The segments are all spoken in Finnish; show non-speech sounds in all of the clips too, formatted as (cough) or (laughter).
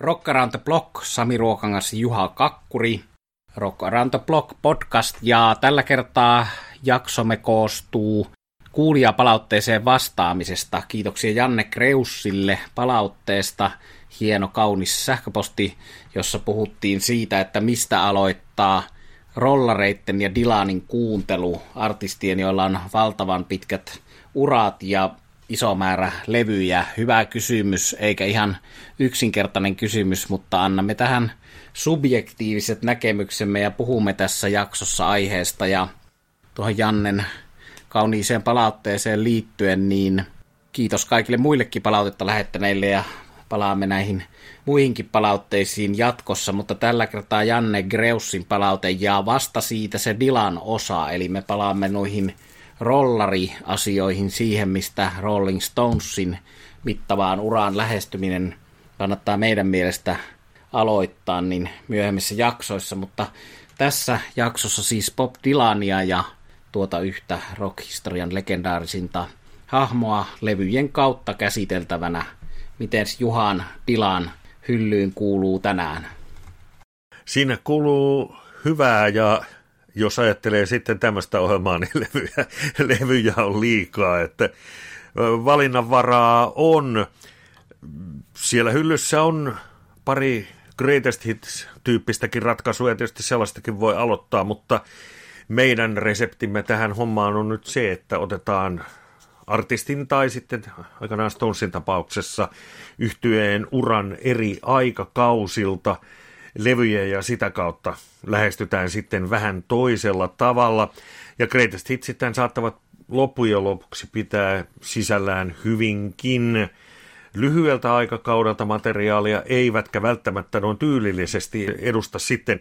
Rock Around the Block, Sami Ruokangas, Juha Kakkuri, Rock Around the Block podcast ja tällä kertaa jaksomme koostuu kuulijapalautteeseen vastaamisesta. Kiitoksia Janne Kreussille palautteesta. Hieno kaunis sähköposti, jossa puhuttiin siitä, että mistä aloittaa rollareitten ja Dilanin kuuntelu artistien, joilla on valtavan pitkät urat ja iso määrä levyjä. Hyvä kysymys, eikä ihan yksinkertainen kysymys, mutta annamme tähän subjektiiviset näkemyksemme ja puhumme tässä jaksossa aiheesta. Ja tuohon Jannen kauniiseen palautteeseen liittyen, niin kiitos kaikille muillekin palautetta lähettäneille ja palaamme näihin muihinkin palautteisiin jatkossa, mutta tällä kertaa Janne Greussin palaute ja vasta siitä se Dilan osa, eli me palaamme noihin rollariasioihin siihen, mistä Rolling Stonesin mittavaan uraan lähestyminen kannattaa meidän mielestä aloittaa niin myöhemmissä jaksoissa, mutta tässä jaksossa siis Bob Dylania ja tuota yhtä rockhistorian legendaarisinta hahmoa levyjen kautta käsiteltävänä. Miten Juhan Pilan hyllyyn kuuluu tänään? Siinä kuuluu hyvää ja jos ajattelee sitten tämmöistä ohjelmaa, niin (laughs) levyjä, levyjä on liikaa, että valinnanvaraa on. Siellä hyllyssä on pari greatest hits-tyyppistäkin ratkaisua, ja tietysti sellaistakin voi aloittaa, mutta meidän reseptimme tähän hommaan on nyt se, että otetaan artistin tai sitten aikanaan Stonesin tapauksessa yhtyeen uran eri aikakausilta – levyjä ja sitä kautta lähestytään sitten vähän toisella tavalla. Ja Greatest Hitsit saattavat loppujen lopuksi pitää sisällään hyvinkin lyhyeltä aikakaudelta materiaalia, eivätkä välttämättä noin tyylillisesti edusta sitten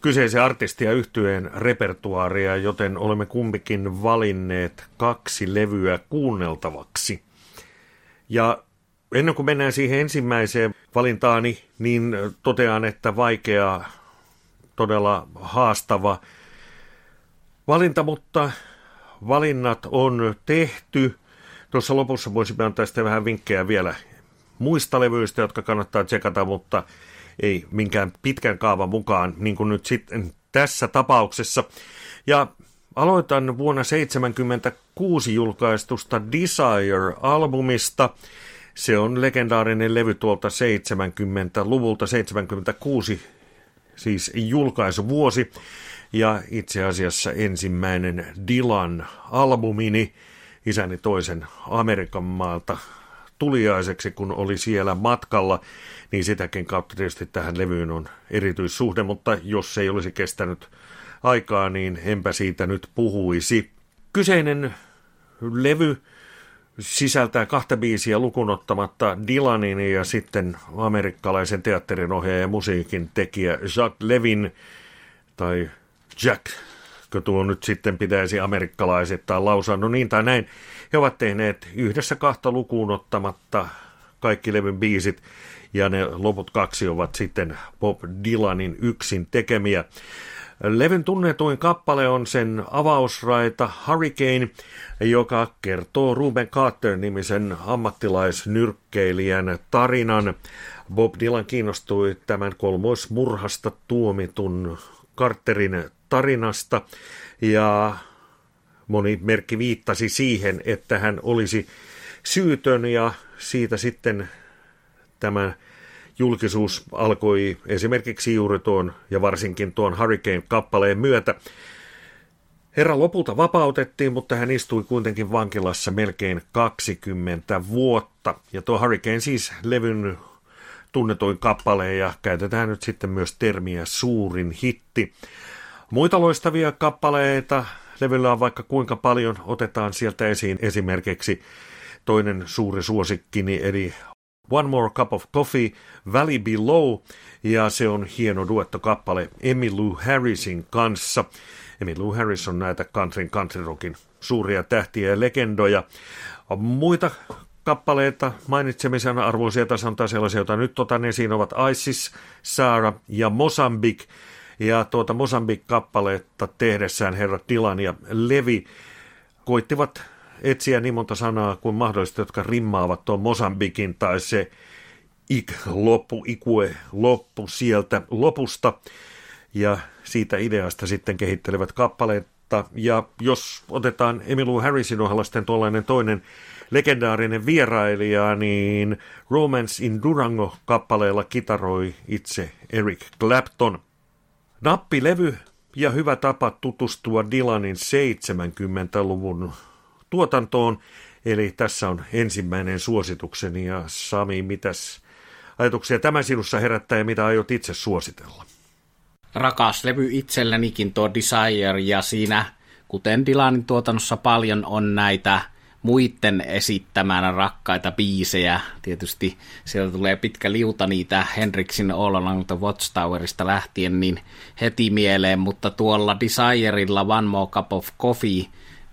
kyseisen artistia yhtyeen repertuaaria, joten olemme kumpikin valinneet kaksi levyä kuunneltavaksi. Ja Ennen kuin mennään siihen ensimmäiseen valintaani, niin totean, että vaikea, todella haastava valinta, mutta valinnat on tehty. Tuossa lopussa voisimme antaa sitten vähän vinkkejä vielä muista levyistä, jotka kannattaa tsekata, mutta ei minkään pitkän kaavan mukaan, niin kuin nyt sitten tässä tapauksessa. Ja aloitan vuonna 1976 julkaistusta Desire-albumista, se on legendaarinen levy tuolta 70-luvulta, 76 siis julkaisuvuosi, ja itse asiassa ensimmäinen Dylan albumini isäni toisen Amerikan maalta tuliaiseksi, kun oli siellä matkalla, niin sitäkin kautta tietysti tähän levyyn on erityissuhde, mutta jos se ei olisi kestänyt aikaa, niin enpä siitä nyt puhuisi. Kyseinen levy sisältää kahta biisiä lukunottamatta Dylanin ja sitten amerikkalaisen teatterin ohjaaja ja musiikin tekijä Jacques Levin tai Jack, kun tuo nyt sitten pitäisi tai lausua, no niin tai näin. He ovat tehneet yhdessä kahta lukuun ottamatta kaikki levyn biisit, ja ne loput kaksi ovat sitten Bob Dylanin yksin tekemiä. Levyn tunnetuin kappale on sen avausraita Hurricane, joka kertoo Ruben Carter-nimisen ammattilaisnyrkkeilijän tarinan. Bob Dylan kiinnostui tämän kolmoismurhasta tuomitun Carterin tarinasta ja moni merkki viittasi siihen, että hän olisi syytön ja siitä sitten tämä julkisuus alkoi esimerkiksi juuri tuon ja varsinkin tuon Hurricane-kappaleen myötä. Herra lopulta vapautettiin, mutta hän istui kuitenkin vankilassa melkein 20 vuotta. Ja tuo Hurricane siis levyn tunnetuin kappale ja käytetään nyt sitten myös termiä suurin hitti. Muita loistavia kappaleita levyllä on vaikka kuinka paljon, otetaan sieltä esiin esimerkiksi toinen suuri suosikkini eli One More Cup of Coffee, Valley Below, ja se on hieno duettokappale Emmylou Harrisin kanssa. Emmylou Harris on näitä country country rockin suuria tähtiä ja legendoja. Muita kappaleita mainitsemisen arvoisia tasantaa sellaisia, joita nyt otan esiin, ovat Isis, Sarah ja Mozambique. Ja tuota Mozambique-kappaletta tehdessään herrat Dylan ja Levi koittivat etsiä niin monta sanaa kuin mahdollista, jotka rimmaavat tuon Mosambikin tai se ik loppu, ikue loppu sieltä lopusta. Ja siitä ideasta sitten kehittelevät kappaleita. Ja jos otetaan Emilu Harrisin ohella sitten tuollainen toinen legendaarinen vierailija, niin Romance in Durango-kappaleella kitaroi itse Eric Clapton. Nappilevy ja hyvä tapa tutustua Dylanin 70-luvun tuotantoon. Eli tässä on ensimmäinen suositukseni ja Sami, mitäs ajatuksia tämä sinussa herättää ja mitä aiot itse suositella? Rakas levy itsellenikin tuo Desire ja siinä, kuten Dylanin tuotannossa paljon on näitä muiden esittämänä rakkaita biisejä. Tietysti sieltä tulee pitkä liuta niitä Henriksin All Along the Watchtowerista lähtien niin heti mieleen, mutta tuolla Desirella One More Cup of Coffee,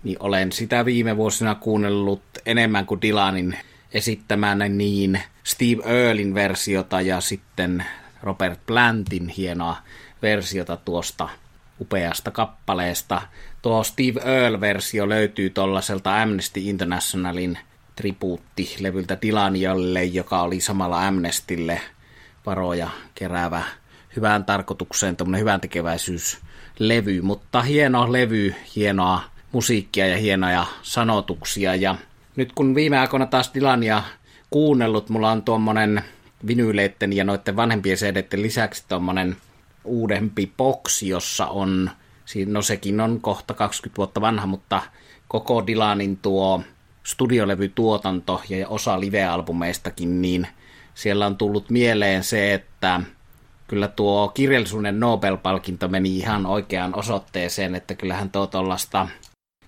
niin olen sitä viime vuosina kuunnellut enemmän kuin Dylanin esittämänä niin Steve Earlin versiota ja sitten Robert Plantin hienoa versiota tuosta upeasta kappaleesta. Tuo Steve Earl-versio löytyy tuollaiselta Amnesty Internationalin tribuuttilevyltä Dilanialle, joka oli samalla Amnestille varoja keräävä hyvään tarkoitukseen, tuommoinen hyvän tekeväisyyslevy, mutta hieno levy, hienoa musiikkia ja hienoja sanotuksia. Ja nyt kun viime aikoina taas Dilania kuunnellut, mulla on tuommoinen vinyyleitten ja noiden vanhempien cd lisäksi tuommoinen uudempi boksi, jossa on, no sekin on kohta 20 vuotta vanha, mutta koko Dylanin tuo studiolevytuotanto ja osa live-albumeistakin, niin siellä on tullut mieleen se, että kyllä tuo kirjallisuuden Nobel-palkinto meni ihan oikeaan osoitteeseen, että kyllähän tuo tuollaista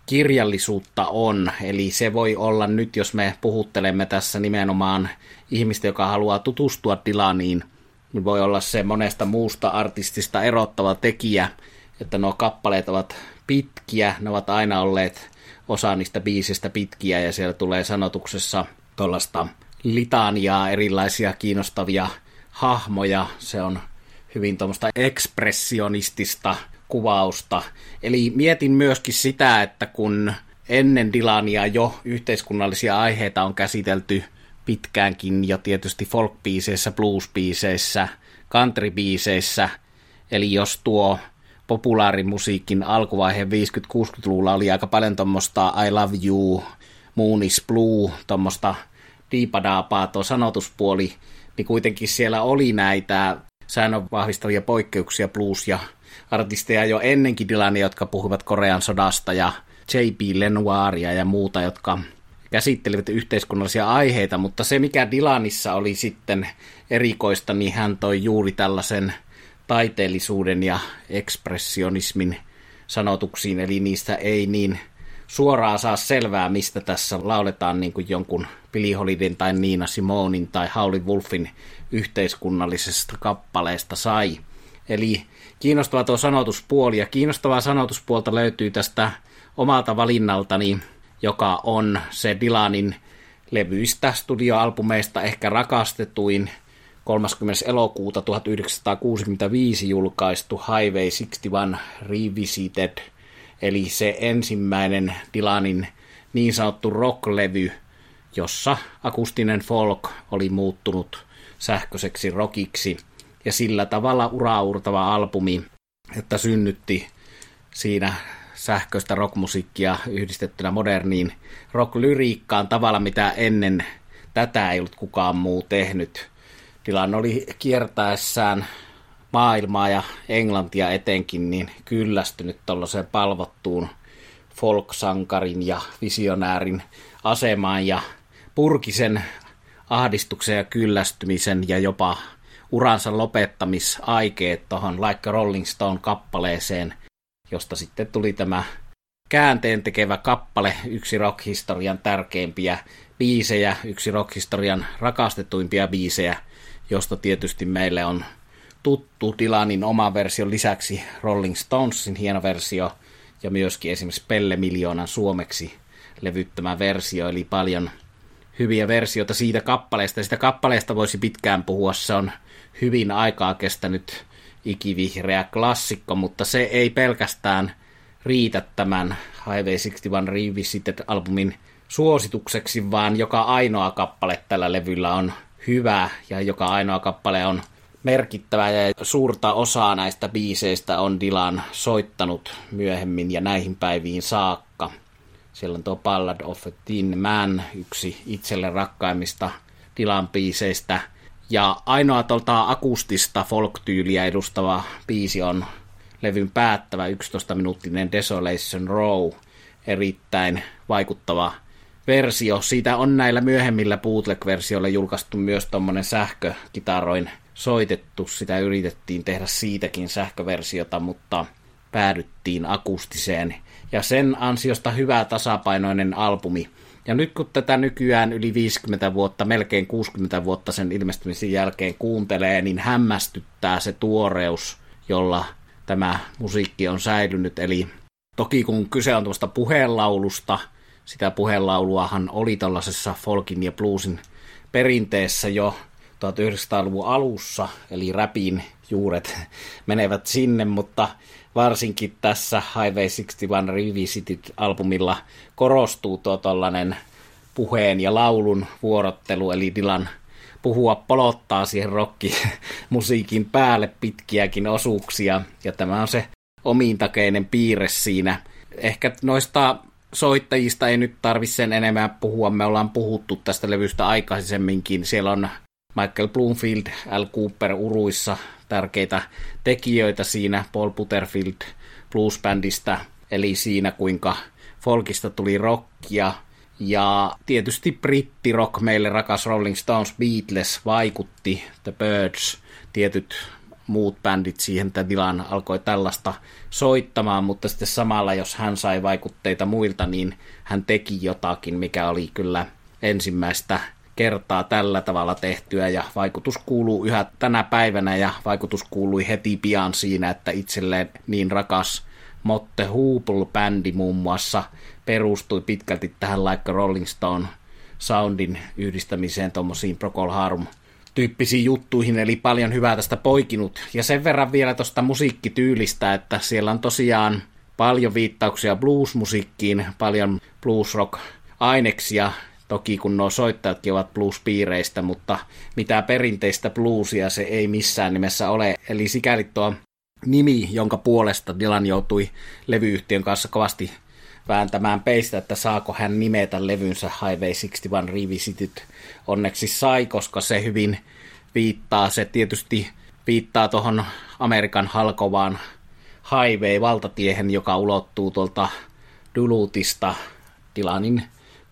kirjallisuutta on. Eli se voi olla nyt, jos me puhuttelemme tässä nimenomaan ihmistä, joka haluaa tutustua Dylaniin, niin voi olla se monesta muusta artistista erottava tekijä, että nuo kappaleet ovat pitkiä, ne ovat aina olleet osa niistä biisistä pitkiä ja siellä tulee sanotuksessa tuollaista litaniaa, erilaisia kiinnostavia hahmoja, se on hyvin tuommoista ekspressionistista kuvausta. Eli mietin myöskin sitä, että kun ennen Dilania jo yhteiskunnallisia aiheita on käsitelty pitkäänkin ja tietysti folk-biiseissä, blues-biiseissä, country-biiseissä. Eli jos tuo populaarimusiikin alkuvaiheen 50-60-luvulla oli aika paljon tuommoista I love you, Moon is blue, tuommoista diipadaapaa tuo sanotuspuoli, niin kuitenkin siellä oli näitä säännön vahvistavia poikkeuksia blues- ja artisteja jo ennenkin Dylania, jotka puhuivat Korean sodasta ja J.P. Lenoiria ja muuta, jotka käsittelivät yhteiskunnallisia aiheita, mutta se mikä Dylanissa oli sitten erikoista, niin hän toi juuri tällaisen taiteellisuuden ja ekspressionismin sanotuksiin, eli niistä ei niin suoraan saa selvää, mistä tässä lauletaan niin kuin jonkun Billy tai Nina Simonin tai Howlin Wolfin yhteiskunnallisesta kappaleesta sai. Eli kiinnostava tuo sanotuspuoli, ja kiinnostavaa sanotuspuolta löytyy tästä omalta valinnaltani joka on se Dylanin levyistä studioalbumeista ehkä rakastetuin 30. elokuuta 1965 julkaistu Highway 61 Revisited, eli se ensimmäinen Dylanin niin sanottu rocklevy, jossa akustinen folk oli muuttunut sähköiseksi rockiksi, ja sillä tavalla uraurtava albumi, että synnytti siinä sähköistä rockmusiikkia yhdistettynä moderniin rocklyriikkaan tavalla, mitä ennen tätä ei ollut kukaan muu tehnyt. Dylan oli kiertäessään maailmaa ja Englantia etenkin niin kyllästynyt tuollaiseen palvottuun folksankarin ja visionäärin asemaan ja purkisen ahdistuksen ja kyllästymisen ja jopa uransa lopettamisaikeet tuohon Like Rolling Stone kappaleeseen – josta sitten tuli tämä käänteen tekevä kappale, yksi rockhistorian tärkeimpiä biisejä, yksi rockhistorian rakastetuimpia biisejä, josta tietysti meille on tuttu Dylanin oma versio lisäksi Rolling Stonesin hieno versio ja myöskin esimerkiksi Pelle Miljoonan suomeksi levyttämä versio, eli paljon hyviä versioita siitä kappaleesta. Sitä kappaleesta voisi pitkään puhua, se on hyvin aikaa kestänyt ikivihreä klassikko, mutta se ei pelkästään riitä tämän Highway 61 Revisited-albumin suositukseksi, vaan joka ainoa kappale tällä levyllä on hyvä ja joka ainoa kappale on merkittävä ja suurta osaa näistä biiseistä on Dylan soittanut myöhemmin ja näihin päiviin saakka. Siellä on tuo Ballad of a Thin Man, yksi itselle rakkaimmista Dylan biiseistä. Ja ainoa tuolta akustista folk-tyyliä edustava biisi on levyn päättävä 11-minuuttinen Desolation Row. Erittäin vaikuttava versio. Siitä on näillä myöhemmillä bootleg-versioilla julkaistu myös tuommoinen sähkökitaroin soitettu. Sitä yritettiin tehdä siitäkin sähköversiota, mutta päädyttiin akustiseen. Ja sen ansiosta hyvä tasapainoinen albumi. Ja nyt kun tätä nykyään yli 50 vuotta, melkein 60 vuotta sen ilmestymisen jälkeen kuuntelee, niin hämmästyttää se tuoreus, jolla tämä musiikki on säilynyt. Eli toki kun kyse on tuosta puheenlaulusta, sitä puheenlauluahan oli tällaisessa folkin ja bluesin perinteessä jo 1900-luvun alussa, eli räpin juuret menevät sinne, mutta varsinkin tässä Highway 61 Revisited-albumilla korostuu tuo puheen ja laulun vuorottelu, eli Dylan puhua polottaa siihen rockimusiikin päälle pitkiäkin osuuksia, ja tämä on se omintakeinen piirre siinä. Ehkä noista soittajista ei nyt tarvitse sen enemmän puhua, me ollaan puhuttu tästä levystä aikaisemminkin. Siellä on Michael Bloomfield, Al Cooper uruissa, tärkeitä tekijöitä siinä, Paul Butterfield bluesbändistä, eli siinä kuinka folkista tuli rockia, ja tietysti brittirock, meille rakas Rolling Stones, Beatles vaikutti, The Birds, tietyt muut bändit siihen, Dylan alkoi tällaista soittamaan, mutta sitten samalla, jos hän sai vaikutteita muilta, niin hän teki jotakin, mikä oli kyllä ensimmäistä kertaa tällä tavalla tehtyä ja vaikutus kuuluu yhä tänä päivänä ja vaikutus kuului heti pian siinä, että itselleen niin rakas Motte Hoople-bändi muun muassa perustui pitkälti tähän Like Rolling Stone soundin yhdistämiseen tuommoisiin Procol Harum tyyppisiin juttuihin, eli paljon hyvää tästä poikinut. Ja sen verran vielä tuosta musiikkityylistä, että siellä on tosiaan paljon viittauksia bluesmusiikkiin, paljon bluesrock-aineksia, Toki kun nuo soittajatkin ovat blues-piireistä, mutta mitä perinteistä bluesia se ei missään nimessä ole. Eli sikäli tuo nimi, jonka puolesta Dylan joutui levyyhtiön kanssa kovasti vääntämään peistä, että saako hän nimetä levynsä Highway 61 Revisited. Onneksi sai, koska se hyvin viittaa, se tietysti viittaa tuohon Amerikan halkovaan highway-valtatiehen, joka ulottuu tuolta Dulutista Dylanin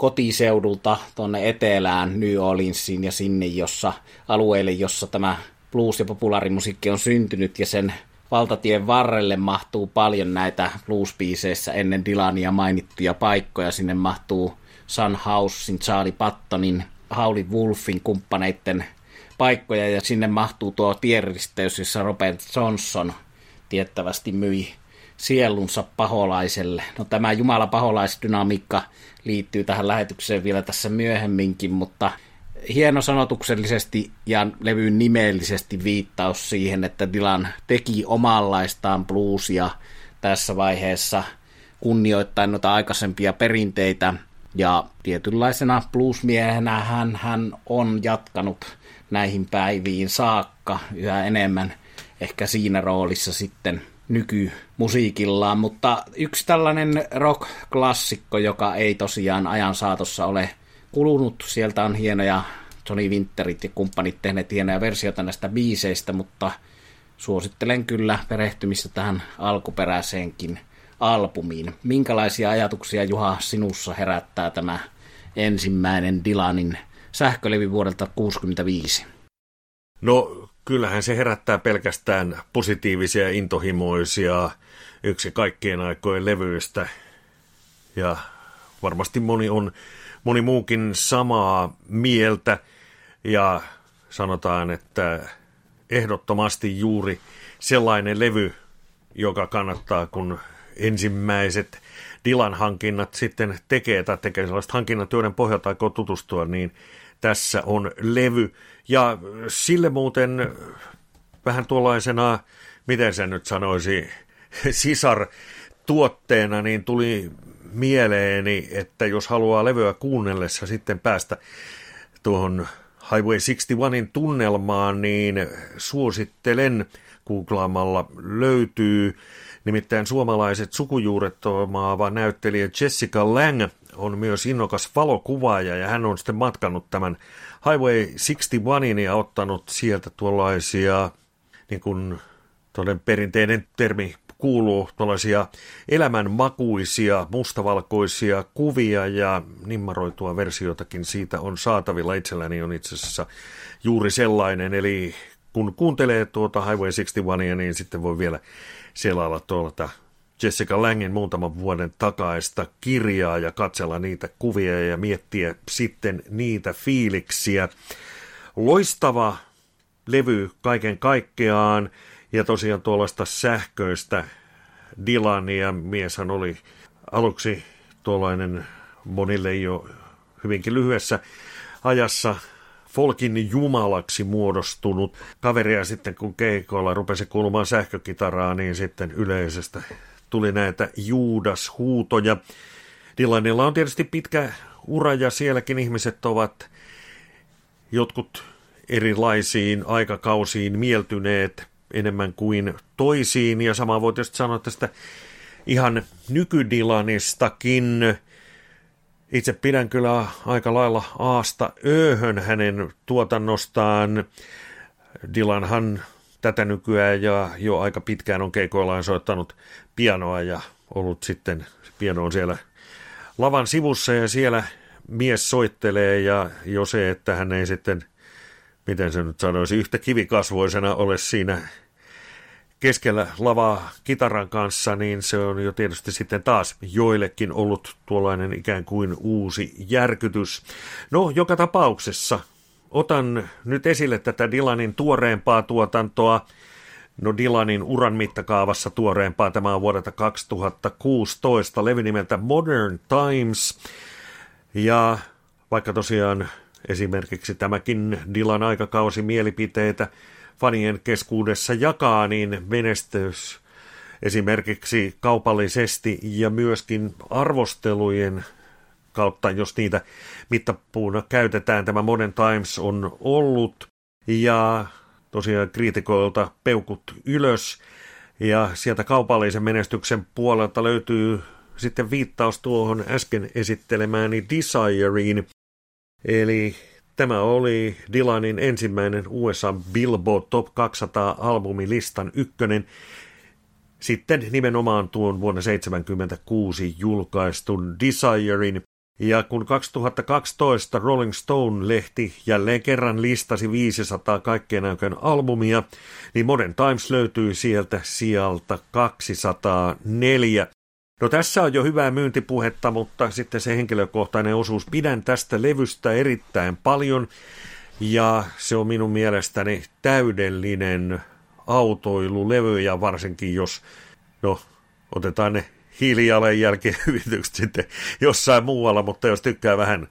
kotiseudulta tuonne etelään New Orleansiin ja sinne, jossa alueelle, jossa tämä blues- ja populaarimusiikki on syntynyt ja sen valtatien varrelle mahtuu paljon näitä blues ennen Dylania mainittuja paikkoja. Sinne mahtuu Sun Housein, Charlie Pattonin, Howlin Wolfin kumppaneiden paikkoja ja sinne mahtuu tuo tieristeys, jossa Robert Johnson tiettävästi myi sielunsa paholaiselle. No tämä Jumala paholaisdynamiikka liittyy tähän lähetykseen vielä tässä myöhemminkin, mutta hieno sanotuksellisesti ja levyyn nimellisesti viittaus siihen, että Dylan teki omanlaistaan bluesia tässä vaiheessa kunnioittain noita aikaisempia perinteitä ja tietynlaisena bluesmiehenä hän, hän on jatkanut näihin päiviin saakka yhä enemmän ehkä siinä roolissa sitten nykymusiikillaan, mutta yksi tällainen rock-klassikko, joka ei tosiaan ajan saatossa ole kulunut, sieltä on hienoja Johnny Winterit ja kumppanit tehneet hienoja versioita näistä biiseistä, mutta suosittelen kyllä perehtymistä tähän alkuperäiseenkin albumiin. Minkälaisia ajatuksia Juha sinussa herättää tämä ensimmäinen Dylanin sähkölevy vuodelta 1965? No kyllähän se herättää pelkästään positiivisia intohimoisia yksi kaikkien aikojen levyistä. Ja varmasti moni on moni muukin samaa mieltä ja sanotaan, että ehdottomasti juuri sellainen levy, joka kannattaa, kun ensimmäiset Dilan hankinnat sitten tekee tai tekee hankinnat, joiden pohjalta aikoo tutustua, niin tässä on levy. Ja sille muuten vähän tuollaisena, miten sen nyt sanoisi, sisar tuotteena, niin tuli mieleeni, että jos haluaa levyä kuunnellessa sitten päästä tuohon Highway 61in tunnelmaan, niin suosittelen googlaamalla löytyy. Nimittäin suomalaiset sukujuuret omaava näyttelijä Jessica Lang on myös innokas valokuvaaja ja hän on sitten matkannut tämän Highway 61 ja ottanut sieltä tuollaisia, niin kuin toden perinteinen termi kuuluu, tuollaisia elämänmakuisia, mustavalkoisia kuvia ja nimmaroitua versiotakin siitä on saatavilla. Itselläni on itse asiassa juuri sellainen, eli kun kuuntelee tuota Highway 61, niin sitten voi vielä selailla tuolta Jessica Langin muutaman vuoden takaista kirjaa ja katsella niitä kuvia ja miettiä sitten niitä fiiliksiä. Loistava levy kaiken kaikkeaan ja tosiaan tuollaista sähköistä Dylania. Mieshän oli aluksi tuollainen monille jo hyvinkin lyhyessä ajassa folkin jumalaksi muodostunut kaveria sitten, kun keikoilla rupesi kuulumaan sähkökitaraa, niin sitten yleisestä tuli näitä Juudas-huutoja. Dylanilla on tietysti pitkä ura ja sielläkin ihmiset ovat jotkut erilaisiin aikakausiin mieltyneet enemmän kuin toisiin. Ja sama voi tietysti sanoa tästä ihan nykydilanistakin. Itse pidän kyllä aika lailla aasta ööhön hänen tuotannostaan. Dylanhan tätä nykyään ja jo aika pitkään on keikoillaan soittanut pianoa ja ollut sitten, piano on siellä lavan sivussa ja siellä mies soittelee ja jo se, että hän ei sitten, miten se nyt sanoisi, yhtä kivikasvoisena ole siinä keskellä lavaa kitaran kanssa, niin se on jo tietysti sitten taas joillekin ollut tuollainen ikään kuin uusi järkytys. No, joka tapauksessa otan nyt esille tätä Dylanin tuoreempaa tuotantoa. No Dylanin uran mittakaavassa tuoreempaa tämä on vuodelta 2016, levy nimeltä Modern Times. Ja vaikka tosiaan esimerkiksi tämäkin Dylan aikakausi mielipiteitä fanien keskuudessa jakaa, niin menestys esimerkiksi kaupallisesti ja myöskin arvostelujen kautta, jos niitä mittapuuna käytetään, tämä Modern Times on ollut. Ja tosiaan kriitikoilta peukut ylös. Ja sieltä kaupallisen menestyksen puolelta löytyy sitten viittaus tuohon äsken esittelemääni Desireen. Eli Tämä oli Dylanin ensimmäinen USA Billboard Top 200 albumilistan ykkönen. Sitten nimenomaan tuon vuonna 1976 julkaistun Desirein. Ja kun 2012 Rolling Stone-lehti jälleen kerran listasi 500 kaikkien aikojen albumia, niin Modern Times löytyy sieltä sieltä 204. No tässä on jo hyvää myyntipuhetta, mutta sitten se henkilökohtainen osuus. Pidän tästä levystä erittäin paljon ja se on minun mielestäni täydellinen autoilulevy ja varsinkin jos, no otetaan ne hiilijalanjälkeen hyvitykset sitten jossain muualla, mutta jos tykkää vähän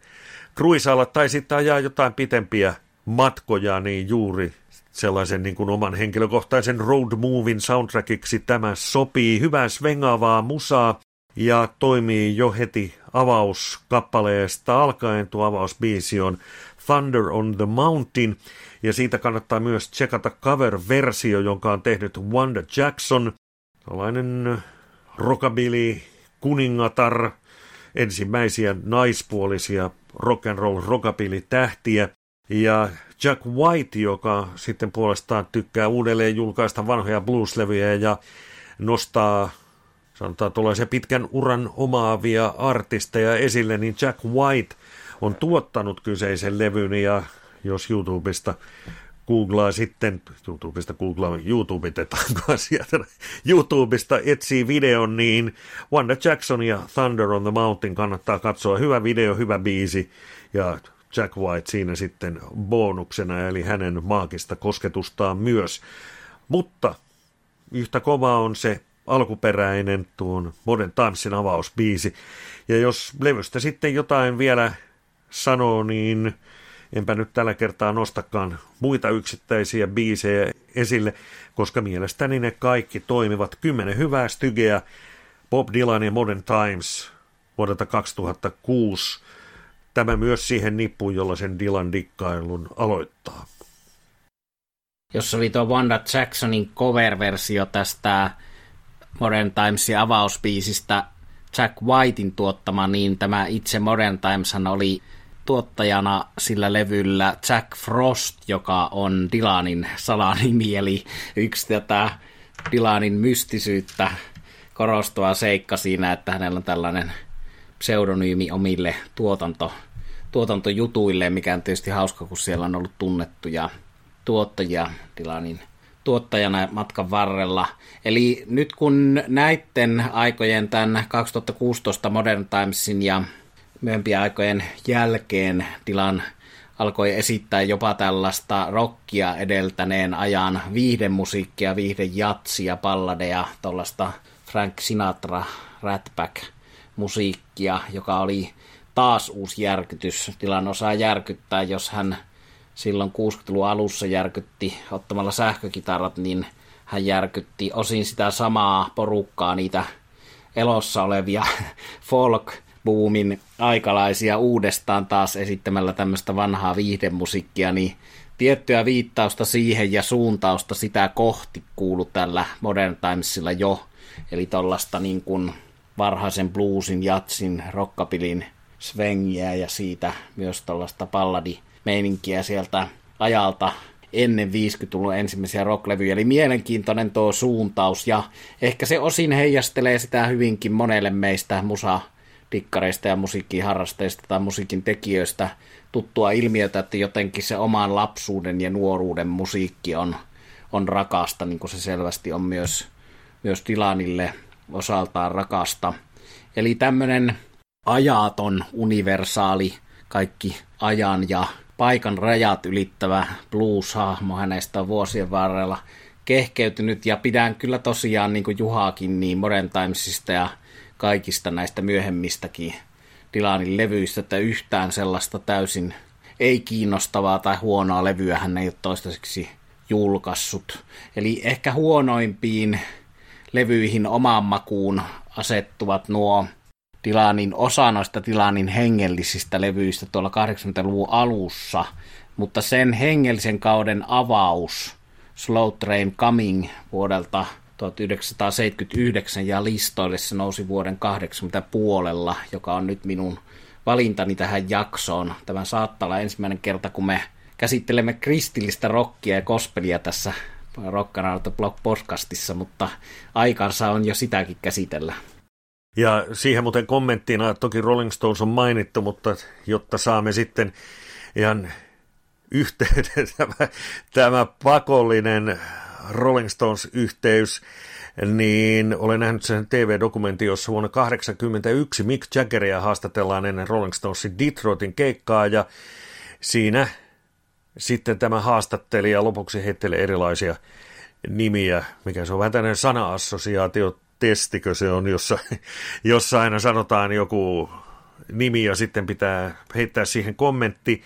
kruisalla tai sitten ajaa jotain pitempiä matkoja, niin juuri sellaisen niin kuin oman henkilökohtaisen road movin soundtrackiksi tämä sopii. Hyvää svengaavaa musaa ja toimii jo heti avauskappaleesta alkaen. Tuo avausbiisi on Thunder on the Mountain ja siitä kannattaa myös tsekata cover-versio, jonka on tehnyt Wanda Jackson. Tällainen rockabilly kuningatar, ensimmäisiä naispuolisia rock and roll rockabilly tähtiä. Ja Jack White, joka sitten puolestaan tykkää uudelleen julkaista vanhoja blueslevyjä ja nostaa sanotaan tuollaisia pitkän uran omaavia artisteja esille, niin Jack White on tuottanut kyseisen levyn ja jos YouTubesta googlaa sitten, YouTubesta googlaa, YouTubetetaanko sieltä, YouTubesta etsii videon, niin Wanda Jackson ja Thunder on the Mountain kannattaa katsoa. Hyvä video, hyvä biisi ja Jack White siinä sitten bonuksena, eli hänen maagista kosketustaan myös. Mutta yhtä kova on se alkuperäinen tuon Modern Tanssin avausbiisi. Ja jos levystä sitten jotain vielä sanoo, niin enpä nyt tällä kertaa nostakaan muita yksittäisiä biisejä esille, koska mielestäni ne kaikki toimivat. Kymmenen hyvää stygeä, Bob Dylan ja Modern Times vuodelta 2006 tämä myös siihen nippuun, jolla sen Dylan dikkailun aloittaa. Jossa oli tuo Wanda Jacksonin cover-versio tästä Modern Timesin avauspiisistä Jack Whitein tuottama, niin tämä itse Modern Timeshan oli tuottajana sillä levyllä Jack Frost, joka on Dylanin salanimi, eli yksi tätä Dylanin mystisyyttä korostava seikka siinä, että hänellä on tällainen pseudonyymi omille tuotanto, tuotantojutuille, mikä on tietysti hauska, kun siellä on ollut tunnettuja tuottajia Dylanin tuottajana matkan varrella. Eli nyt kun näiden aikojen tämän 2016 Modern Timesin ja myöhempien aikojen jälkeen Dylan alkoi esittää jopa tällaista rockia edeltäneen ajan viihdemusiikkia, viihdejatsia, balladeja, tuollaista Frank Sinatra, Ratback musiikkia, joka oli taas uusi järkytys. Tilan osaa järkyttää, jos hän silloin 60-luvun alussa järkytti ottamalla sähkökitarat, niin hän järkytti osin sitä samaa porukkaa, niitä elossa olevia (laughs) folk boomin aikalaisia uudestaan taas esittämällä tämmöistä vanhaa viihdemusiikkia, niin tiettyä viittausta siihen ja suuntausta sitä kohti kuulu tällä Modern Timesilla jo. Eli tuollaista niin kuin varhaisen bluesin, jatsin, rockabilin svengiä ja siitä myös tuollaista palladimeininkiä sieltä ajalta ennen 50-luvun ensimmäisiä rocklevyjä. Eli mielenkiintoinen tuo suuntaus ja ehkä se osin heijastelee sitä hyvinkin monelle meistä musa dikkareista ja musiikkiharrasteista tai musiikin tekijöistä tuttua ilmiötä, että jotenkin se oman lapsuuden ja nuoruuden musiikki on, on rakasta, niin kuin se selvästi on myös, myös Tilanille osaltaan rakasta. Eli tämmöinen ajaton, universaali, kaikki ajan ja paikan rajat ylittävä blues-hahmo hänestä on vuosien varrella kehkeytynyt ja pidän kyllä tosiaan niin kuin Juhaakin niin Modern Timesista ja kaikista näistä myöhemmistäkin Dylanin levyistä, että yhtään sellaista täysin ei kiinnostavaa tai huonoa levyä hän ei ole toistaiseksi julkaissut. Eli ehkä huonoimpiin levyihin omaan makuun asettuvat nuo Dylanin osa noista Dylanin hengellisistä levyistä tuolla 80-luvun alussa, mutta sen hengellisen kauden avaus Slow Train Coming vuodelta 1979 ja listoille se nousi vuoden 80 puolella, joka on nyt minun valintani tähän jaksoon. Tämä saattaa olla ensimmäinen kerta, kun me käsittelemme kristillistä rockia ja kospelia tässä Rock Blog podcastissa, mutta aikansa on jo sitäkin käsitellä. Ja siihen muuten kommenttina, toki Rolling Stones on mainittu, mutta jotta saamme sitten ihan yhteyden tämä, (laughs) tämä pakollinen Rolling Stones-yhteys, niin olen nähnyt sen TV-dokumentin, jossa vuonna 1981 Mick Jaggeria haastatellaan ennen Rolling Stonesin Detroitin keikkaa, ja siinä sitten tämä haastattelija lopuksi heittelee erilaisia nimiä, mikä se on vähän tämmöinen sana-assosiaatio testikö se on, jossa, (laughs) jossa aina sanotaan joku nimi ja sitten pitää heittää siihen kommentti.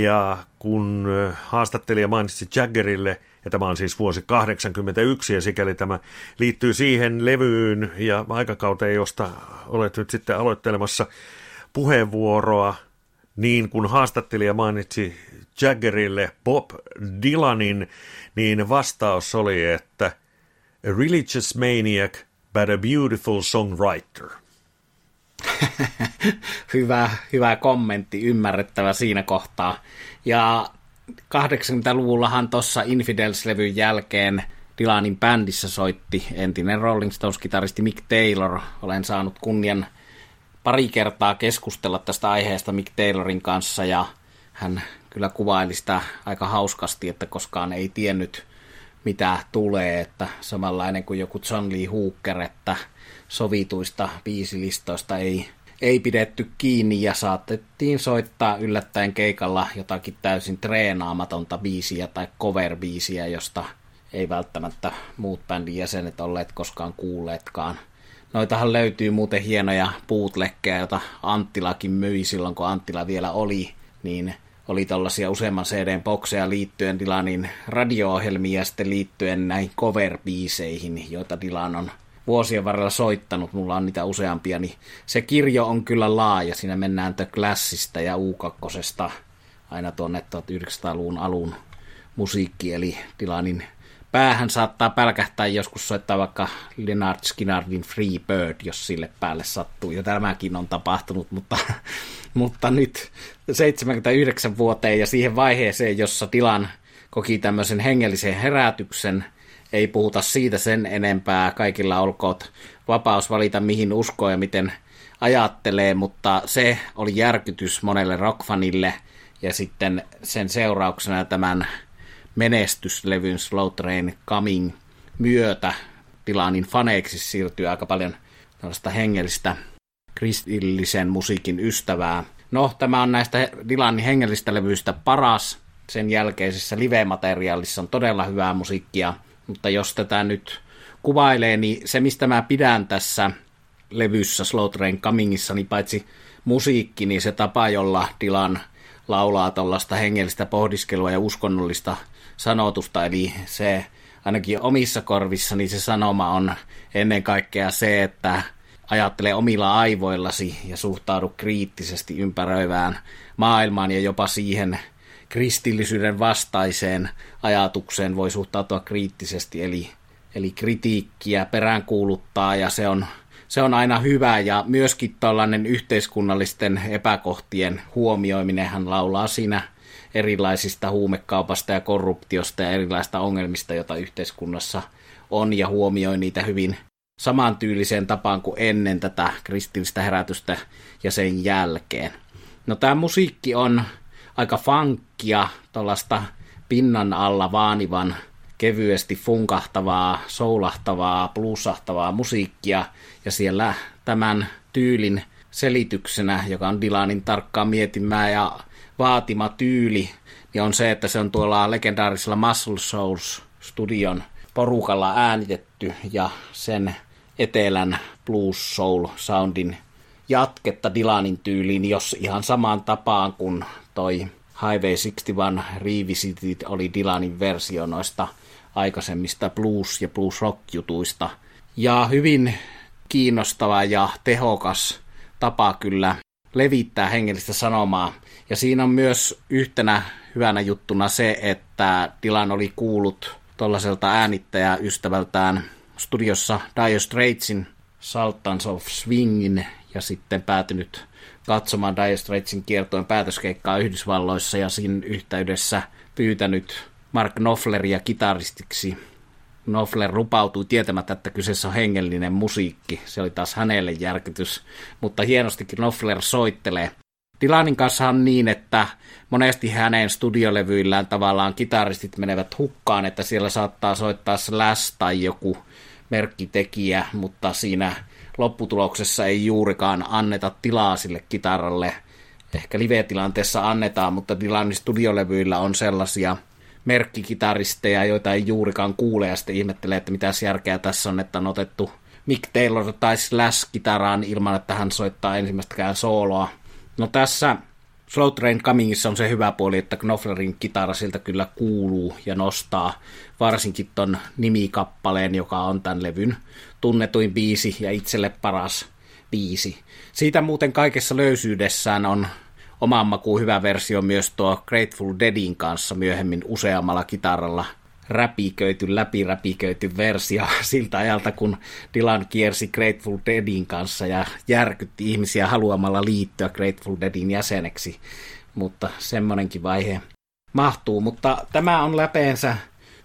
Ja kun haastattelija mainitsi Jaggerille, ja tämä on siis vuosi 81, ja sikäli tämä liittyy siihen levyyn ja aikakauteen, josta olet nyt sitten aloittelemassa puheenvuoroa, niin kun haastattelija mainitsi Jaggerille Bob Dylanin, niin vastaus oli, että a religious maniac but a beautiful songwriter. (laughs) hyvä, hyvä kommentti, ymmärrettävä siinä kohtaa. Ja 80-luvullahan tuossa Infidels-levyn jälkeen Dylanin bändissä soitti entinen Rolling Stones-kitaristi Mick Taylor. Olen saanut kunnian pari kertaa keskustella tästä aiheesta Mick Taylorin kanssa ja hän kyllä kuvaili sitä aika hauskasti, että koskaan ei tiennyt mitä tulee, että samanlainen kuin joku John Lee Hooker, että sovituista biisilistoista ei ei pidetty kiinni ja saatettiin soittaa yllättäen keikalla jotakin täysin treenaamatonta biisiä tai cover-biisiä, josta ei välttämättä muut bändin jäsenet olleet koskaan kuulleetkaan. Noitahan löytyy muuten hienoja bootleggejä, joita Anttilakin myi silloin, kun Anttila vielä oli, niin oli tällaisia useamman CD-bokseja liittyen Dylanin radio-ohjelmiin ja sitten liittyen näihin cover-biiseihin, joita Dylan on vuosien varrella soittanut, mulla on niitä useampia, niin se kirjo on kyllä laaja. Siinä mennään The Classista ja U2 aina tuonne 1900-luvun alun musiikki, eli Dylanin päähän saattaa pälkähtää joskus soittaa vaikka Leonard Skinnardin Free Bird, jos sille päälle sattuu. Ja tämäkin on tapahtunut, mutta, (laughs) mutta nyt 79 vuoteen ja siihen vaiheeseen, jossa Dylan koki tämmöisen hengellisen herätyksen, ei puhuta siitä sen enempää, kaikilla olkoot vapaus valita mihin uskoo ja miten ajattelee, mutta se oli järkytys monelle rockfanille. Ja sitten sen seurauksena tämän menestyslevyn Slow Train Coming myötä Tilanin faneiksi siirtyy aika paljon tällaista hengellistä kristillisen musiikin ystävää. No, tämä on näistä Dylanin hengellistä levyistä paras. Sen jälkeisessä live-materiaalissa on todella hyvää musiikkia, mutta jos tätä nyt kuvailee, niin se mistä mä pidän tässä levyssä Slow Train Comingissa, niin paitsi musiikki, niin se tapa, jolla Dylan laulaa tuollaista hengellistä pohdiskelua ja uskonnollista sanotusta, eli se ainakin omissa korvissani se sanoma on ennen kaikkea se, että ajattele omilla aivoillasi ja suhtaudu kriittisesti ympäröivään maailmaan ja jopa siihen kristillisyyden vastaiseen ajatukseen voi suhtautua kriittisesti, eli, eli kritiikkiä peräänkuuluttaa ja se on, se on aina hyvä ja myöskin tällainen yhteiskunnallisten epäkohtien huomioiminen hän laulaa siinä erilaisista huumekaupasta ja korruptiosta ja erilaisista ongelmista, joita yhteiskunnassa on ja huomioi niitä hyvin samantyyliseen tapaan kuin ennen tätä kristillistä herätystä ja sen jälkeen. No tämä musiikki on aika funkkia, tuollaista pinnan alla vaanivan kevyesti funkahtavaa, soulahtavaa, bluesahtavaa musiikkia, ja siellä tämän tyylin selityksenä, joka on Dylanin tarkkaan mietimää ja vaatima tyyli, niin on se, että se on tuolla legendaarisella Muscle Souls studion porukalla äänitetty ja sen etelän blues soul soundin jatketta Dylanin tyyliin, jos ihan samaan tapaan kuin toi Highway 61 Revisited oli Dylanin versio noista aikaisemmista blues- ja blues rock-jutuista. Ja hyvin kiinnostava ja tehokas tapa kyllä levittää hengellistä sanomaa. Ja siinä on myös yhtenä hyvänä juttuna se, että Dylan oli kuullut tuollaiselta äänittäjäystävältään studiossa Dire Straitsin Sultans of Swingin ja sitten päätynyt katsomaan Dire Straitsin kiertojen päätöskeikkaa Yhdysvalloissa ja siinä yhteydessä pyytänyt Mark Knopfleria kitaristiksi. Knopfler rupautui tietämättä, että kyseessä on hengellinen musiikki. Se oli taas hänelle järkytys, mutta hienostikin Knopfler soittelee. Dylanin kanssa on niin, että monesti hänen studiolevyillään tavallaan kitaristit menevät hukkaan, että siellä saattaa soittaa Slash tai joku merkkitekijä, mutta siinä lopputuloksessa ei juurikaan anneta tilaa sille kitaralle. Ehkä live-tilanteessa annetaan, mutta Dylanin studiolevyillä on sellaisia merkkikitaristeja, joita ei juurikaan kuule ja sitten ihmettelee, että mitä järkeä tässä on, että on otettu Mick Taylor tai Slash kitaraan ilman, että hän soittaa ensimmäistäkään sooloa. No tässä Slow Train Comingissa on se hyvä puoli, että Knopflerin kitara siltä kyllä kuuluu ja nostaa varsinkin ton nimikappaleen, joka on tämän levyn tunnetuin biisi ja itselle paras biisi. Siitä muuten kaikessa löysyydessään on oman makuun hyvä versio myös tuo Grateful Deadin kanssa myöhemmin useammalla kitaralla räpiköity, läpiräpiköity versio (laughs) siltä ajalta, kun Dylan kiersi Grateful Deadin kanssa ja järkytti ihmisiä haluamalla liittyä Grateful Deadin jäseneksi. Mutta semmonenkin vaihe mahtuu. Mutta tämä on läpeensä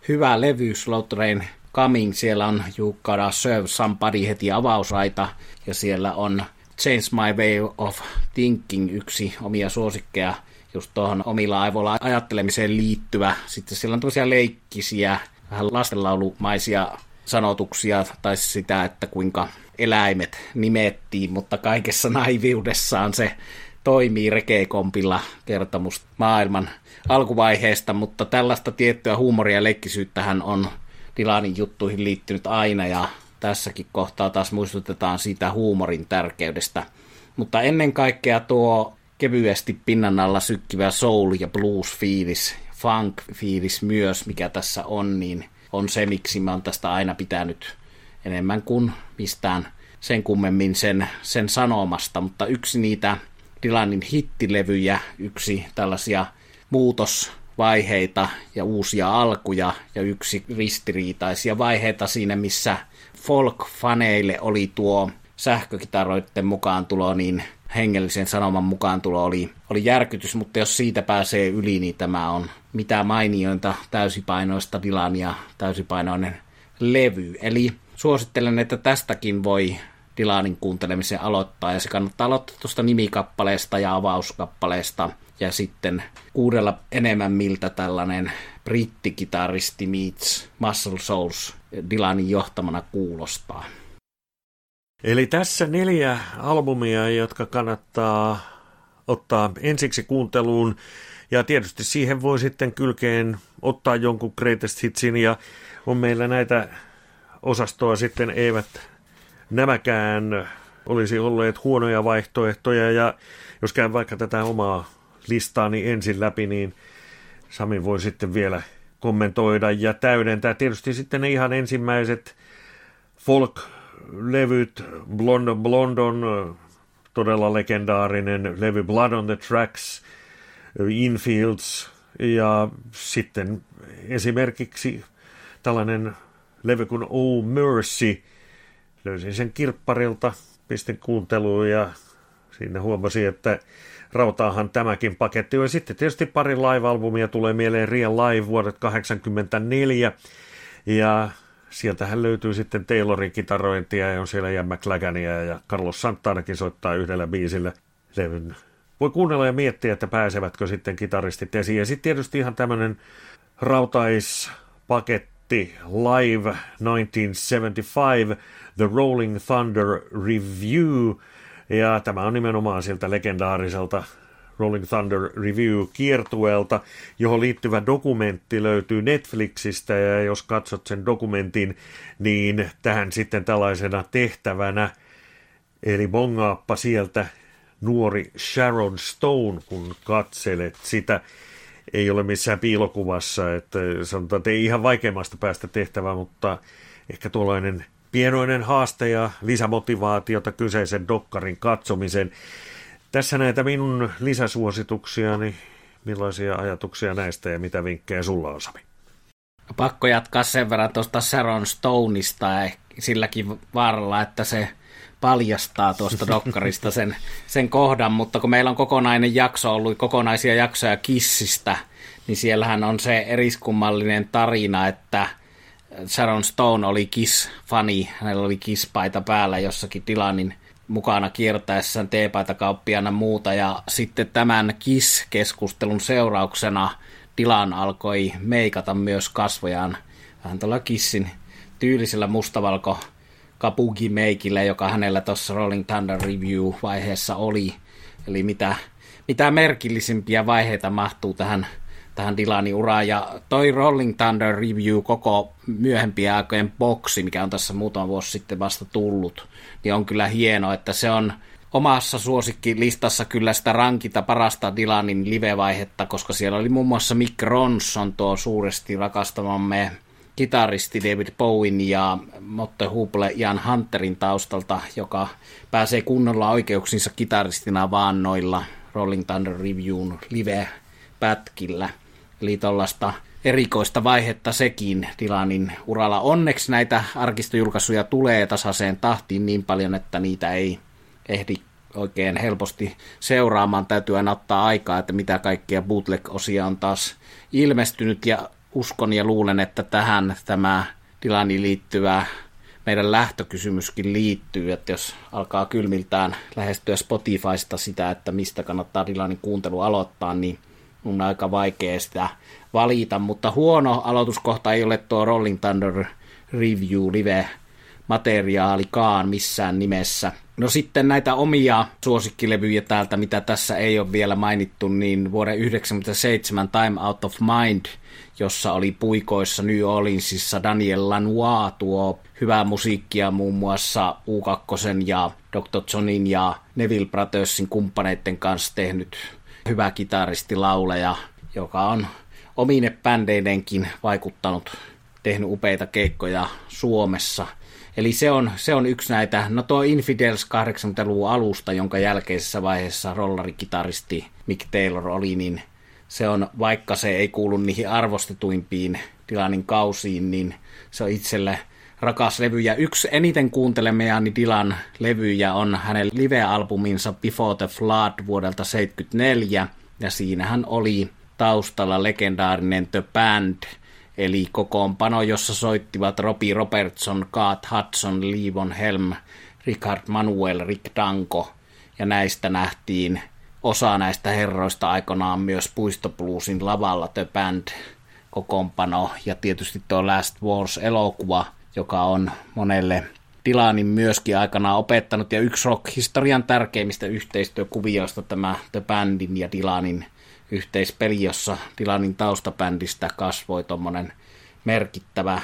hyvä levy Slow Train Coming. Siellä on You Gotta Serve Somebody heti avausaita ja siellä on Change My Way of Thinking yksi omia suosikkeja just tuohon omilla aivoilla ajattelemiseen liittyvä. Sitten siellä on tosiaan leikkisiä, vähän lastenlaulumaisia sanotuksia, tai sitä, että kuinka eläimet nimettiin, mutta kaikessa naiviudessaan se toimii rekeikompilla kertomus maailman alkuvaiheesta, mutta tällaista tiettyä huumoria ja leikkisyyttähän on Dylanin juttuihin liittynyt aina, ja tässäkin kohtaa taas muistutetaan siitä huumorin tärkeydestä. Mutta ennen kaikkea tuo kevyesti pinnan alla sykkivä soul- ja blues-fiilis, funk-fiilis myös, mikä tässä on, niin on se, miksi mä oon tästä aina pitänyt enemmän kuin mistään sen kummemmin sen, sen sanomasta, mutta yksi niitä Dylanin hittilevyjä, yksi tällaisia muutosvaiheita ja uusia alkuja ja yksi ristiriitaisia vaiheita siinä, missä folk-faneille oli tuo sähkökitaroiden mukaan tulo, niin hengellisen sanoman mukaan tulo oli, oli järkytys, mutta jos siitä pääsee yli, niin tämä on mitä mainiointa täysipainoista Dylania, täysipainoinen levy. Eli suosittelen, että tästäkin voi Dylanin kuuntelemisen aloittaa, ja se kannattaa aloittaa tuosta nimikappaleesta ja avauskappaleesta, ja sitten kuudella enemmän miltä tällainen brittikitaristi meets Muscle Souls Dylanin johtamana kuulostaa. Eli tässä neljä albumia, jotka kannattaa ottaa ensiksi kuunteluun. Ja tietysti siihen voi sitten kylkeen ottaa jonkun greatest hitsin ja on meillä näitä osastoa sitten eivät nämäkään olisi olleet huonoja vaihtoehtoja ja jos käyn vaikka tätä omaa listaani ensin läpi, niin Sami voi sitten vielä kommentoida ja täydentää. Tietysti sitten ne ihan ensimmäiset folk-levyt, Blond, Blondon, todella legendaarinen levy Blood on the Tracks, Infields ja sitten esimerkiksi tällainen levy kuin Oh Mercy. Löysin sen kirpparilta, pistin kuunteluun ja siinä huomasin, että rautaahan tämäkin paketti. Ja sitten tietysti pari live-albumia tulee mieleen Real Live vuodet 84 ja sieltähän löytyy sitten Taylorin kitarointia ja on siellä Ian McLagania ja Carlos Santanakin soittaa yhdellä biisillä levyn. Voi kuunnella ja miettiä, että pääsevätkö sitten kitaristit esiin. Ja sitten tietysti ihan tämmöinen rautaispaketti Live 1975, The Rolling Thunder Review. Ja tämä on nimenomaan siltä legendaariselta Rolling Thunder Review kiertueelta, johon liittyvä dokumentti löytyy Netflixistä ja jos katsot sen dokumentin, niin tähän sitten tällaisena tehtävänä, eli bongaappa sieltä nuori Sharon Stone, kun katselet sitä, ei ole missään piilokuvassa, että sanotaan, että ei ihan vaikeimmasta päästä tehtävää, mutta ehkä tuollainen pienoinen haaste ja lisämotivaatiota kyseisen dokkarin katsomisen. Tässä näitä minun lisäsuosituksiani. Millaisia ajatuksia näistä ja mitä vinkkejä sulla on, Sami? Pakko jatkaa sen verran tuosta Sharon Stoneista, silläkin vaaralla, että se paljastaa tuosta dokkarista sen, sen kohdan, mutta kun meillä on kokonainen jakso ollut, kokonaisia jaksoja Kissistä, niin siellähän on se eriskummallinen tarina, että Sharon Stone oli Kiss-fani, hänellä oli Kiss-paita päällä jossakin Dylanin mukana kiertäessään teepaitakauppiana muuta, ja sitten tämän Kiss-keskustelun seurauksena Dylan alkoi meikata myös kasvojaan vähän tuolla Kissin tyylisellä mustavalko kapugi-meikillä, joka hänellä tuossa Rolling Thunder Review-vaiheessa oli. Eli mitä, mitä merkillisimpiä vaiheita mahtuu tähän, tähän Dylanin uraan. Ja toi Rolling Thunder Review koko myöhempien aikojen boksi, mikä on tässä muutama vuosi sitten vasta tullut, niin on kyllä hieno, että se on omassa suosikkilistassa kyllä sitä rankita parasta Dylanin live-vaihetta, koska siellä oli muun muassa Mick Ronson, tuo suuresti rakastamamme kitaristi David Bowen ja Motte Huble Ian Hunterin taustalta, joka pääsee kunnolla oikeuksinsa kitaristina vaan noilla Rolling Thunder Reviewn live-pätkillä. Eli tuollaista erikoista vaihetta sekin Dylanin uralla. Onneksi näitä arkistojulkaisuja tulee tasaiseen tahtiin niin paljon, että niitä ei ehdi oikein helposti seuraamaan. Täytyy aina ottaa aikaa, että mitä kaikkia bootleg-osia on taas ilmestynyt ja uskon ja luulen, että tähän tämä tilani liittyvä meidän lähtökysymyskin liittyy, että jos alkaa kylmiltään lähestyä Spotifysta sitä, että mistä kannattaa Dylanin kuuntelu aloittaa, niin on aika vaikea sitä valita, mutta huono aloituskohta ei ole tuo Rolling Thunder Review Live materiaalikaan missään nimessä. No sitten näitä omia suosikkilevyjä täältä, mitä tässä ei ole vielä mainittu, niin vuoden 1997 Time Out of Mind, jossa oli puikoissa New Orleansissa Daniel Lanois, tuo hyvää musiikkia muun muassa U2 ja Dr. Johnin ja Neville Brothersin kumppaneiden kanssa tehnyt hyvä kitaristi lauleja, joka on omine bändeidenkin vaikuttanut, tehnyt upeita keikkoja Suomessa – Eli se on, se on yksi näitä, no tuo Infidels 80-luvun alusta, jonka jälkeisessä vaiheessa rollarikitaristi Mick Taylor oli, niin se on, vaikka se ei kuulu niihin arvostetuimpiin Dylanin kausiin, niin se on itselle rakas levy. Ja yksi eniten kuuntelemiani Dylan levyjä on hänen live-albuminsa Before the Flood vuodelta 1974, ja siinähän oli taustalla legendaarinen The Band, eli kokoonpano, jossa soittivat Robbie Robertson, Kaat Hudson, Livon Helm, Richard Manuel, Rick Danko, ja näistä nähtiin osa näistä herroista aikanaan myös Puistobluesin lavalla The Band kokoonpano, ja tietysti tuo Last Wars-elokuva, joka on monelle Dylanin myöskin aikanaan opettanut, ja yksi rock-historian tärkeimmistä yhteistyökuvioista tämä The Bandin ja Dylanin yhteispeli, jossa Dylanin taustabändistä kasvoi tuommoinen merkittävä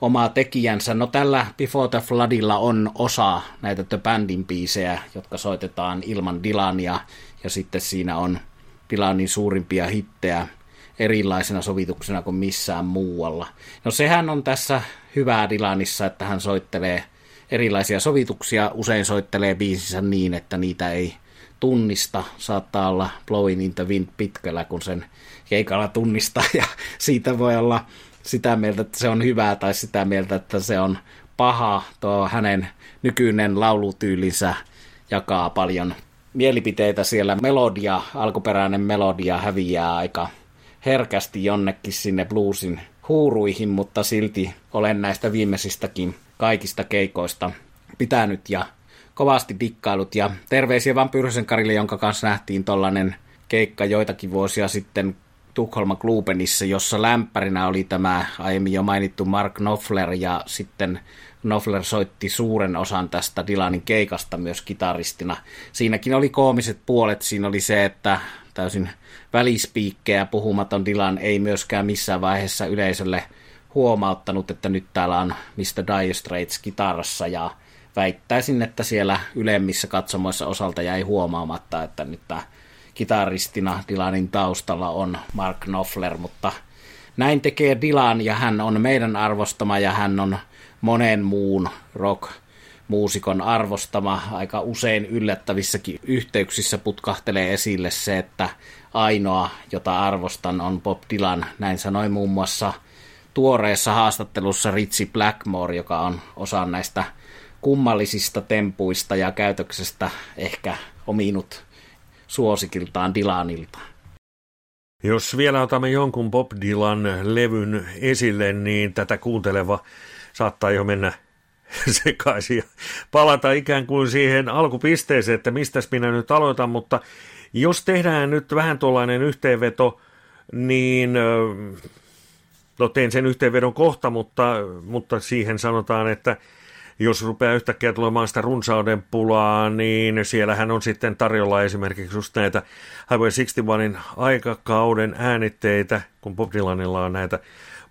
oma tekijänsä. No tällä Before the Floodilla on osa näitä The Bandin biisejä, jotka soitetaan ilman Dylania, ja sitten siinä on Dylanin suurimpia hittejä erilaisena sovituksena kuin missään muualla. No sehän on tässä hyvää Dylanissa, että hän soittelee erilaisia sovituksia, usein soittelee biisinsä niin, että niitä ei tunnista. Saattaa olla Blowing in the Wind pitkällä, kun sen keikalla tunnistaa, ja siitä voi olla sitä mieltä, että se on hyvää, tai sitä mieltä, että se on paha. Tuo hänen nykyinen laulutyylinsä jakaa paljon mielipiteitä siellä. Melodia, alkuperäinen melodia häviää aika herkästi jonnekin sinne bluesin huuruihin, mutta silti olen näistä viimeisistäkin kaikista keikoista pitänyt ja kovasti dikkailut. Ja terveisiä Vampyyrisen Karille, jonka kanssa nähtiin tollanen keikka joitakin vuosia sitten Tukholma Klubenissa, jossa lämpärinä oli tämä aiemmin jo mainittu Mark Knopfler ja sitten Knopfler soitti suuren osan tästä Dylanin keikasta myös kitaristina. Siinäkin oli koomiset puolet. Siinä oli se, että täysin välispiikkejä puhumaton Dylan ei myöskään missään vaiheessa yleisölle huomauttanut, että nyt täällä on Mr. Dire Straits kitarassa ja väittäisin, että siellä ylemmissä katsomoissa osalta jäi huomaamatta, että nyt tämä kitaristina Dylanin taustalla on Mark Knopfler, mutta näin tekee Dylan ja hän on meidän arvostama ja hän on monen muun rock muusikon arvostama. Aika usein yllättävissäkin yhteyksissä putkahtelee esille se, että ainoa, jota arvostan, on Bob Dylan. Näin sanoi muun muassa tuoreessa haastattelussa Ritsi Blackmore, joka on osa näistä kummallisista tempuista ja käytöksestä ehkä ominut suosikiltaan Dylanilta. Jos vielä otamme jonkun Bob Dylan levyn esille, niin tätä kuunteleva saattaa jo mennä (laughs) sekaisin ja palata ikään kuin siihen alkupisteeseen, että mistä minä nyt aloitan, mutta jos tehdään nyt vähän tuollainen yhteenveto, niin no teen sen yhteenvedon kohta, mutta, mutta siihen sanotaan, että jos rupeaa yhtäkkiä tulemaan sitä runsauden pulaa, niin siellähän on sitten tarjolla esimerkiksi just näitä Highway 61 aikakauden äänitteitä, kun Bob Dylanilla on näitä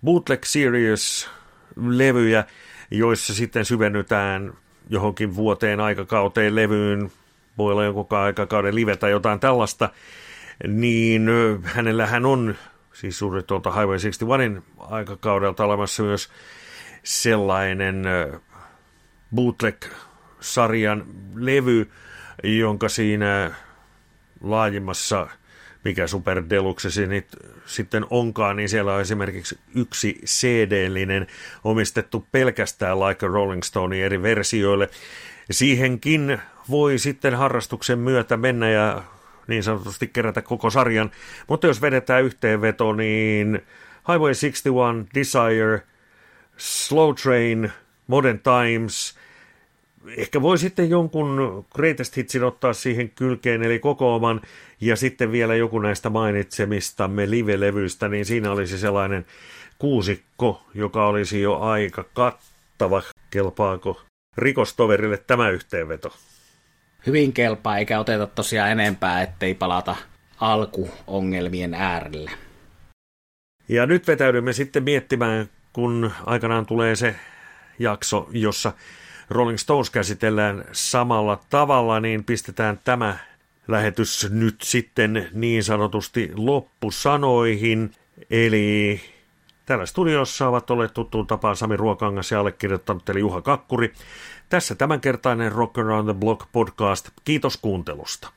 Bootleg Series-levyjä, joissa sitten syvennytään johonkin vuoteen, aikakauteen, levyyn, voi olla jonkun aikakauden live tai jotain tällaista, niin hänellähän on siis suuri tuolta Highway 61 aikakaudelta olemassa myös sellainen bootleg-sarjan levy, jonka siinä laajimmassa, mikä Super Deluxe sitten onkaan, niin siellä on esimerkiksi yksi CD-linen omistettu pelkästään Like a Rolling Stone eri versioille. Siihenkin voi sitten harrastuksen myötä mennä ja niin sanotusti kerätä koko sarjan, mutta jos vedetään yhteenveto, niin Highway 61, Desire, Slow Train, Modern Times, ehkä voi sitten jonkun Greatest Hitsin ottaa siihen kylkeen, eli koko oman, ja sitten vielä joku näistä mainitsemistamme live-levyistä, niin siinä olisi sellainen kuusikko, joka olisi jo aika kattava. Kelpaako rikostoverille tämä yhteenveto? Hyvin kelpaa, eikä oteta tosiaan enempää, ettei palata alkuongelmien äärelle. Ja nyt vetäydymme sitten miettimään, kun aikanaan tulee se jakso, jossa Rolling Stones käsitellään samalla tavalla, niin pistetään tämä lähetys nyt sitten niin sanotusti loppusanoihin. Eli Täällä studiossa ovat olleet tuttuun tapaan Sami Ruokangas ja allekirjoittanut eli Juha Kakkuri. Tässä tämänkertainen Rock Around the Block podcast. Kiitos kuuntelusta.